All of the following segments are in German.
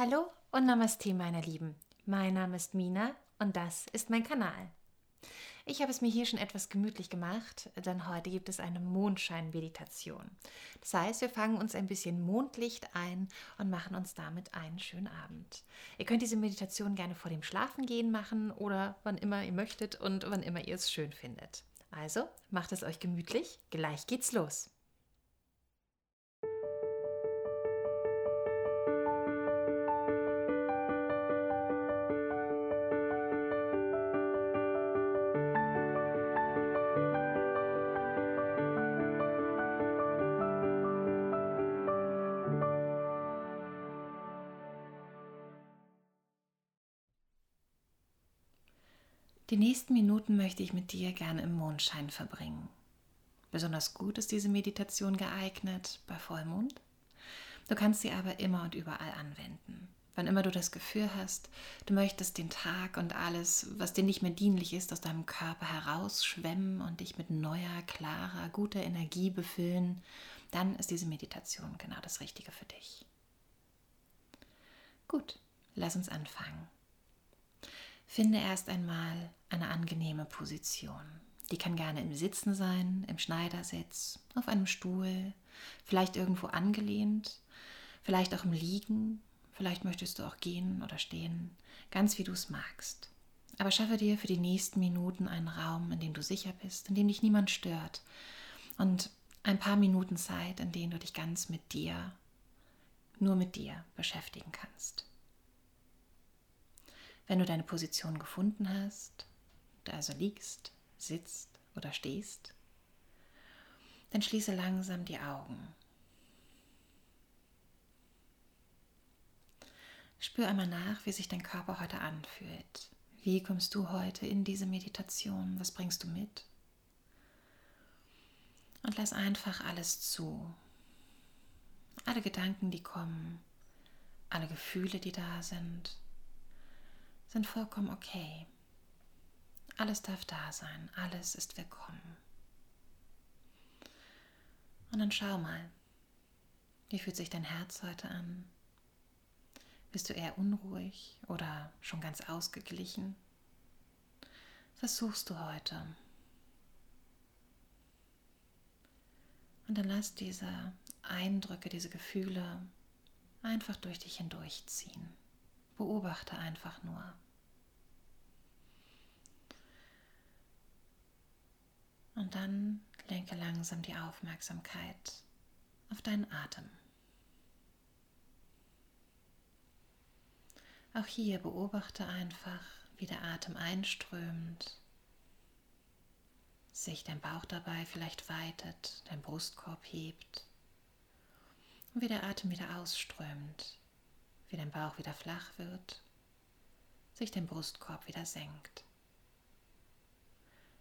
Hallo und Namaste, meine Lieben. Mein Name ist Mina und das ist mein Kanal. Ich habe es mir hier schon etwas gemütlich gemacht, denn heute gibt es eine Mondschein-Meditation. Das heißt, wir fangen uns ein bisschen Mondlicht ein und machen uns damit einen schönen Abend. Ihr könnt diese Meditation gerne vor dem Schlafengehen machen oder wann immer ihr möchtet und wann immer ihr es schön findet. Also macht es euch gemütlich, gleich geht's los. Die nächsten Minuten möchte ich mit dir gerne im Mondschein verbringen. Besonders gut ist diese Meditation geeignet bei Vollmond. Du kannst sie aber immer und überall anwenden. Wann immer du das Gefühl hast, du möchtest den Tag und alles, was dir nicht mehr dienlich ist, aus deinem Körper herausschwemmen und dich mit neuer, klarer, guter Energie befüllen, dann ist diese Meditation genau das Richtige für dich. Gut, lass uns anfangen. Finde erst einmal eine angenehme Position. Die kann gerne im Sitzen sein, im Schneidersitz, auf einem Stuhl, vielleicht irgendwo angelehnt, vielleicht auch im Liegen, vielleicht möchtest du auch gehen oder stehen, ganz wie du es magst. Aber schaffe dir für die nächsten Minuten einen Raum, in dem du sicher bist, in dem dich niemand stört und ein paar Minuten Zeit, in denen du dich ganz mit dir, nur mit dir beschäftigen kannst. Wenn du deine Position gefunden hast, du also liegst, sitzt oder stehst, dann schließe langsam die Augen. Spür einmal nach, wie sich dein Körper heute anfühlt. Wie kommst du heute in diese Meditation? Was bringst du mit? Und lass einfach alles zu. Alle Gedanken, die kommen, alle Gefühle, die da sind sind vollkommen okay. Alles darf da sein, alles ist willkommen. Und dann schau mal, wie fühlt sich dein Herz heute an? Bist du eher unruhig oder schon ganz ausgeglichen? Was suchst du heute? Und dann lass diese Eindrücke, diese Gefühle einfach durch dich hindurchziehen. Beobachte einfach nur. Und dann lenke langsam die Aufmerksamkeit auf deinen Atem. Auch hier beobachte einfach, wie der Atem einströmt, sich dein Bauch dabei vielleicht weitet, dein Brustkorb hebt und wie der Atem wieder ausströmt, wie dein Bauch wieder flach wird, sich dein Brustkorb wieder senkt.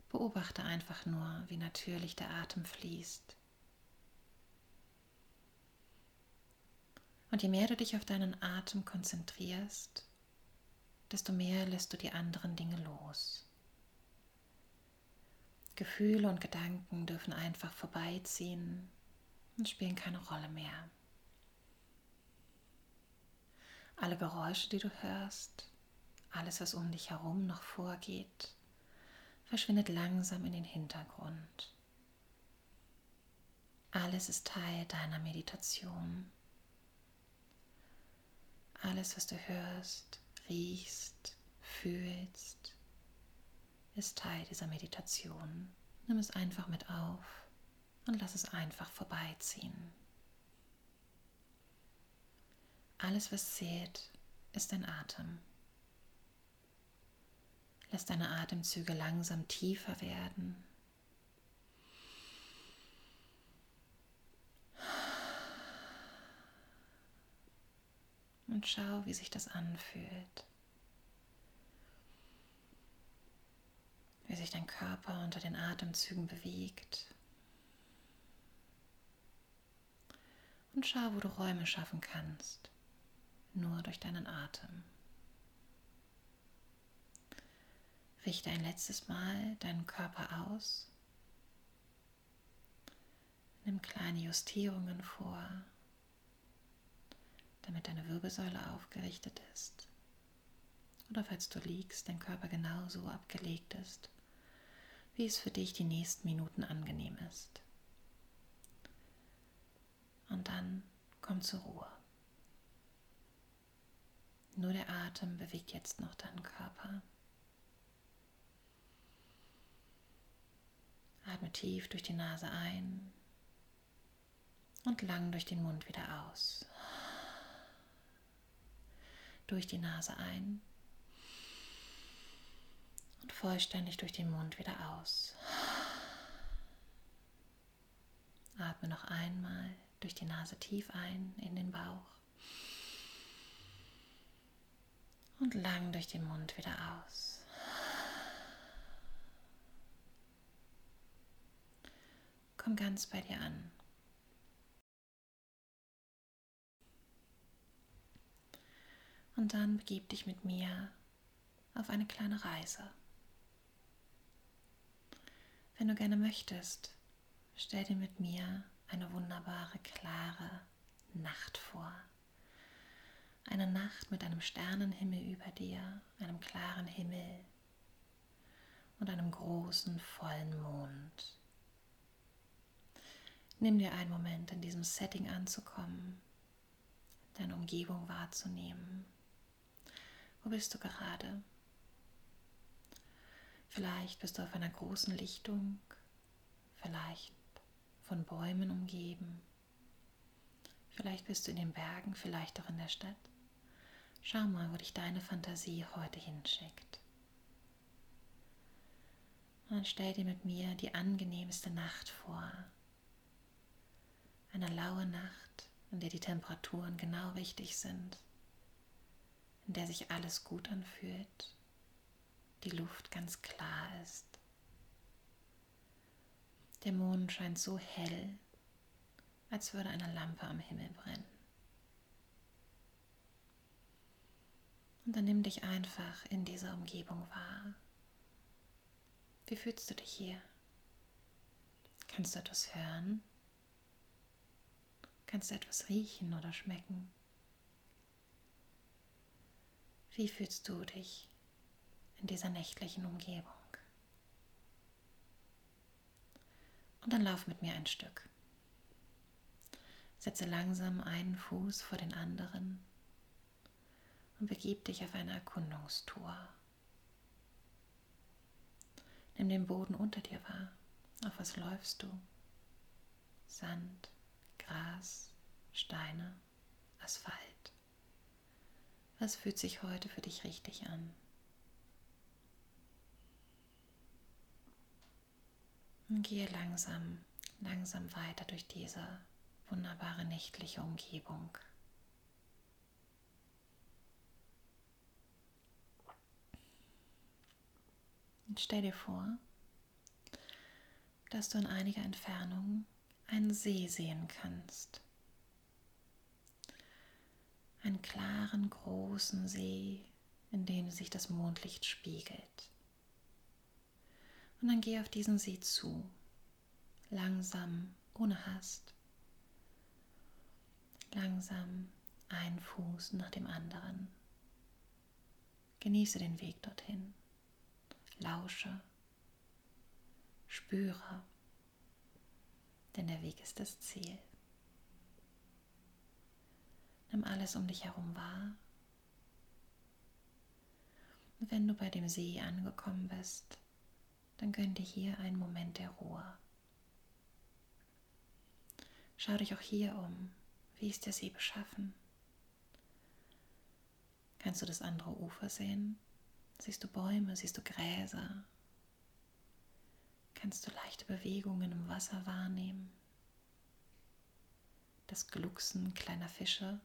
Beobachte einfach nur, wie natürlich der Atem fließt. Und je mehr du dich auf deinen Atem konzentrierst, desto mehr lässt du die anderen Dinge los. Gefühle und Gedanken dürfen einfach vorbeiziehen und spielen keine Rolle mehr. Alle Geräusche, die du hörst, alles, was um dich herum noch vorgeht, verschwindet langsam in den Hintergrund. Alles ist Teil deiner Meditation. Alles, was du hörst, riechst, fühlst, ist Teil dieser Meditation. Nimm es einfach mit auf und lass es einfach vorbeiziehen. Alles, was zählt, ist dein Atem. Lass deine Atemzüge langsam tiefer werden. Und schau, wie sich das anfühlt. Wie sich dein Körper unter den Atemzügen bewegt. Und schau, wo du Räume schaffen kannst nur durch deinen Atem. Richte ein letztes Mal deinen Körper aus. Nimm kleine Justierungen vor. damit deine Wirbelsäule aufgerichtet ist. Oder falls du liegst, dein Körper genauso abgelegt ist, wie es für dich die nächsten Minuten angenehm ist. Und dann komm zur Ruhe. Nur der Atem bewegt jetzt noch deinen Körper. Atme tief durch die Nase ein und lang durch den Mund wieder aus. Durch die Nase ein und vollständig durch den Mund wieder aus. Atme noch einmal durch die Nase tief ein in den Bauch und lang durch den Mund wieder aus. Komm ganz bei dir an. Und dann begib dich mit mir auf eine kleine Reise. Wenn du gerne möchtest, stell dir mit mir eine wunderbare, klare Nacht vor. Eine Nacht mit einem Sternenhimmel über dir, einem klaren Himmel und einem großen, vollen Mond. Nimm dir einen Moment, in diesem Setting anzukommen, deine Umgebung wahrzunehmen. Wo bist du gerade? Vielleicht bist du auf einer großen Lichtung, vielleicht von Bäumen umgeben. Vielleicht bist du in den Bergen, vielleicht auch in der Stadt. Schau mal, wo dich deine Fantasie heute hinschickt. Und stell dir mit mir die angenehmste Nacht vor. Eine laue Nacht, in der die Temperaturen genau richtig sind, in der sich alles gut anfühlt, die Luft ganz klar ist der Mond scheint so hell, als würde eine Lampe am Himmel brennen. Und dann nimm dich einfach in dieser Umgebung wahr. Wie fühlst du dich hier? Kannst du etwas hören? Kannst du etwas riechen oder schmecken? Wie fühlst du dich in dieser nächtlichen Umgebung? Und dann lauf mit mir ein Stück. Setze langsam einen Fuß vor den anderen und begib dich auf eine Erkundungstour. Nimm den Boden unter dir wahr. Auf was läufst du? Sand, Gras, Steine, Asphalt. Was fühlt sich heute für dich richtig an? Und gehe langsam, langsam weiter durch diese wunderbare nächtliche Umgebung. Stell dir vor, dass du in einiger Entfernung einen See sehen kannst. Einen klaren, großen See, in dem sich das Mondlicht spiegelt. Und dann geh auf diesen See zu, langsam, ohne Hast. Langsam ein Fuß nach dem anderen. Genieße den Weg dorthin. Lausche. Spüre. Denn der Weg ist das Ziel. Nimm alles um dich herum wahr. Und wenn du bei dem See angekommen bist, dann gönn dir hier einen Moment der Ruhe. Schau dich auch hier um. Wie ist der See beschaffen? Kannst du das andere Ufer sehen? Siehst du Bäume? Siehst du Gräser? Kannst du leichte Bewegungen im Wasser wahrnehmen? Das Glucksen kleiner Fische?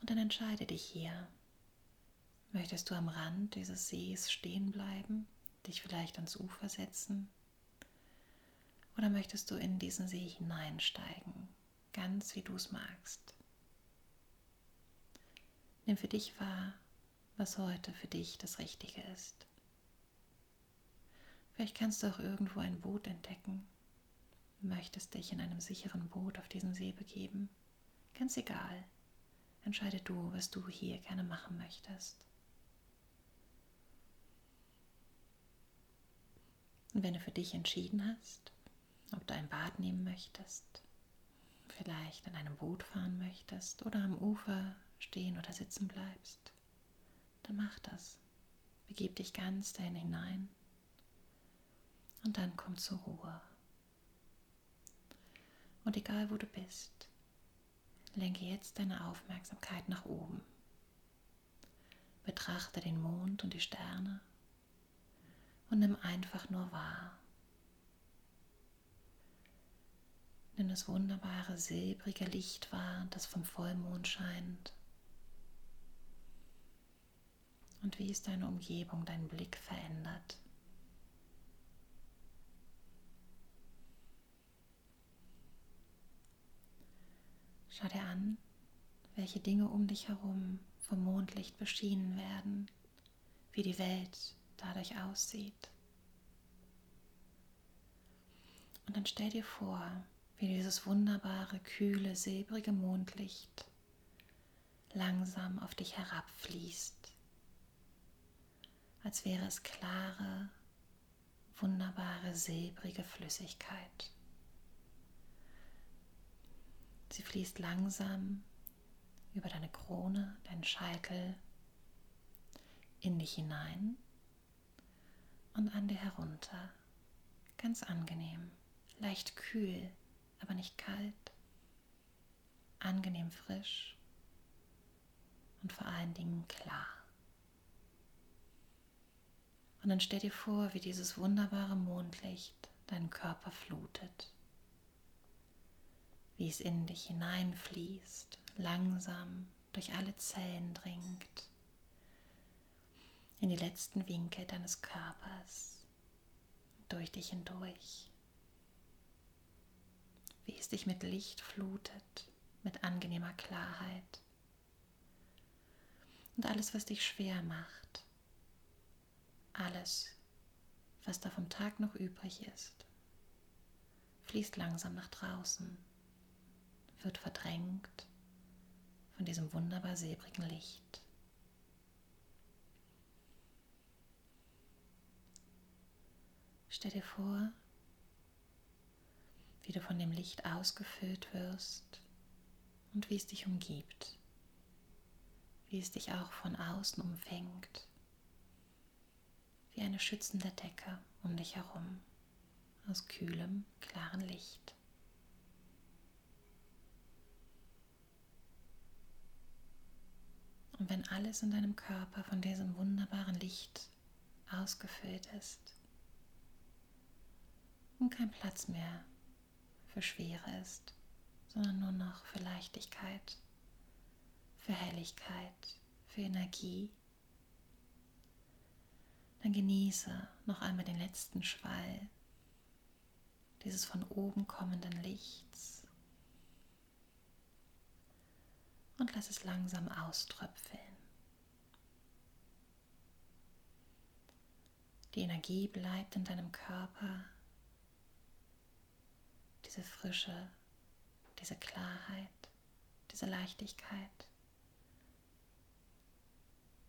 Und dann entscheide dich hier, Möchtest du am Rand dieses Sees stehen bleiben, dich vielleicht ans Ufer setzen? Oder möchtest du in diesen See hineinsteigen, ganz wie du es magst? Nimm für dich wahr, was heute für dich das Richtige ist. Vielleicht kannst du auch irgendwo ein Boot entdecken möchtest dich in einem sicheren Boot auf diesen See begeben. Ganz egal. Entscheide du, was du hier gerne machen möchtest. Und wenn du für dich entschieden hast, ob du ein Bad nehmen möchtest, vielleicht in einem Boot fahren möchtest oder am Ufer stehen oder sitzen bleibst, dann mach das. Begib dich ganz dahin hinein und dann komm zur Ruhe. Und egal wo du bist, lenke jetzt deine Aufmerksamkeit nach oben. Betrachte den Mond und die Sterne und nimm einfach nur wahr. Nimm das wunderbare silbrige Licht wahr, das vom Vollmond scheint. Und wie es deine Umgebung, deinen Blick verändert. Schau dir an, welche Dinge um dich herum vom Mondlicht beschienen werden, wie die Welt dadurch aussieht. Und dann stell dir vor, wie dieses wunderbare, kühle, silbrige Mondlicht langsam auf dich herabfließt, als wäre es klare, wunderbare, silbrige Flüssigkeit. Sie fließt langsam über deine Krone, deinen Scheitel, in dich hinein und an dir herunter. Ganz angenehm, leicht kühl, aber nicht kalt, angenehm frisch und vor allen Dingen klar. Und dann stell dir vor, wie dieses wunderbare Mondlicht deinen Körper flutet, wie es in dich hineinfließt, langsam durch alle Zellen dringt. In die letzten Winkel deines Körpers, durch dich hindurch, wie es dich mit Licht flutet, mit angenehmer Klarheit. Und alles, was dich schwer macht, alles, was da vom Tag noch übrig ist, fließt langsam nach draußen, wird verdrängt von diesem wunderbar silbrigen Licht. Stell dir vor, wie du von dem Licht ausgefüllt wirst und wie es dich umgibt, wie es dich auch von außen umfängt, wie eine schützende Decke um dich herum aus kühlem, klaren Licht. Und wenn alles in deinem Körper von diesem wunderbaren Licht ausgefüllt ist, und kein Platz mehr für Schwere ist, sondern nur noch für Leichtigkeit, für Helligkeit, für Energie. Dann genieße noch einmal den letzten Schwall dieses von oben kommenden Lichts und lass es langsam auströpfeln. Die Energie bleibt in deinem Körper diese Frische, diese Klarheit, diese Leichtigkeit.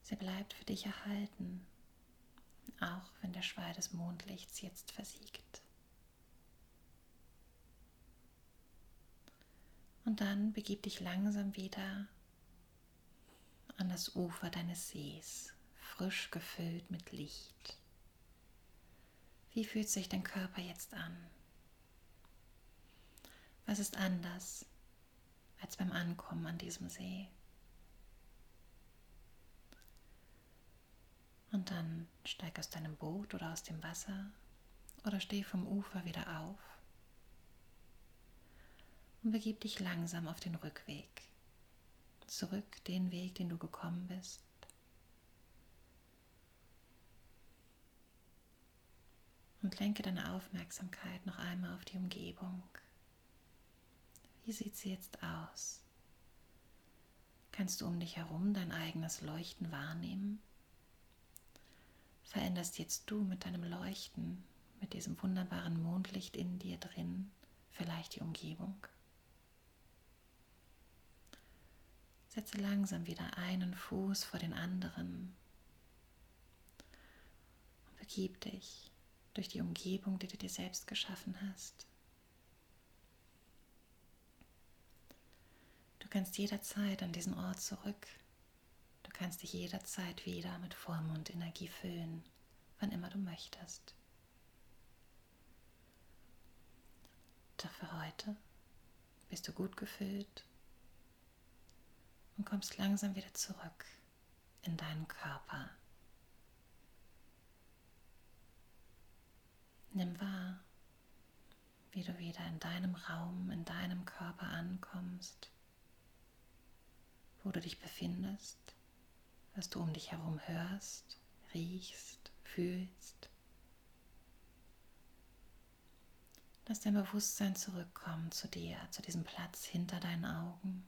Sie bleibt für dich erhalten, auch wenn der Schwall des Mondlichts jetzt versiegt. Und dann begib dich langsam wieder an das Ufer deines Sees, frisch gefüllt mit Licht. Wie fühlt sich dein Körper jetzt an? Was ist anders als beim Ankommen an diesem See? Und dann steig aus deinem Boot oder aus dem Wasser oder steh vom Ufer wieder auf und begib dich langsam auf den Rückweg. Zurück den Weg, den du gekommen bist. Und lenke deine Aufmerksamkeit noch einmal auf die Umgebung. Wie sieht sie jetzt aus? Kannst du um dich herum dein eigenes Leuchten wahrnehmen? Veränderst jetzt du mit deinem Leuchten, mit diesem wunderbaren Mondlicht in dir drin, vielleicht die Umgebung. Setze langsam wieder einen Fuß vor den anderen und begib dich durch die Umgebung, die du dir selbst geschaffen hast. Du kannst jederzeit an diesen Ort zurück. Kannst dich jederzeit wieder mit Vollmondenergie füllen, wann immer du möchtest. Doch für heute bist du gut gefüllt und kommst langsam wieder zurück in deinen Körper. Nimm wahr, wie du wieder in deinem Raum, in deinem Körper ankommst, wo du dich befindest, was du um dich herum hörst, riechst, fühlst. Lass dein Bewusstsein zurückkommen zu dir, zu diesem Platz hinter deinen Augen.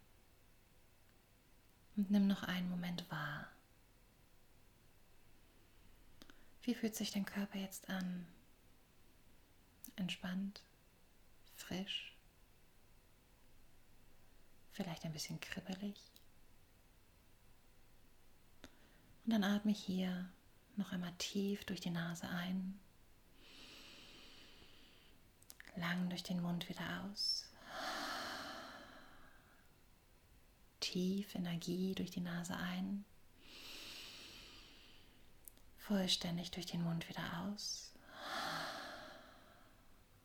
Und nimm noch einen Moment wahr. Wie fühlt sich dein Körper jetzt an? Entspannt, frisch, vielleicht ein bisschen kribbelig. Und dann atme hier noch einmal tief durch die Nase ein, lang durch den Mund wieder aus. Tief Energie durch die Nase ein, vollständig durch den Mund wieder aus.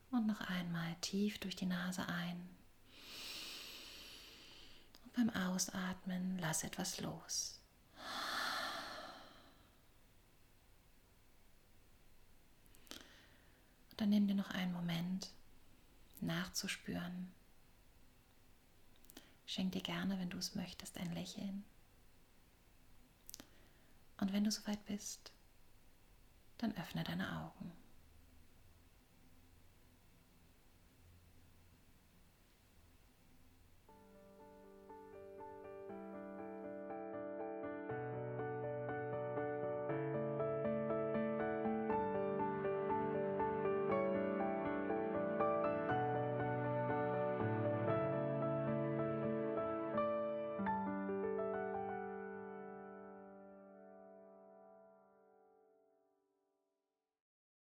Und noch einmal tief durch die Nase ein. Und beim Ausatmen lass etwas los. Und dann nimm dir noch einen Moment nachzuspüren. Schenk dir gerne, wenn du es möchtest, ein Lächeln. Und wenn du soweit bist, dann öffne deine Augen.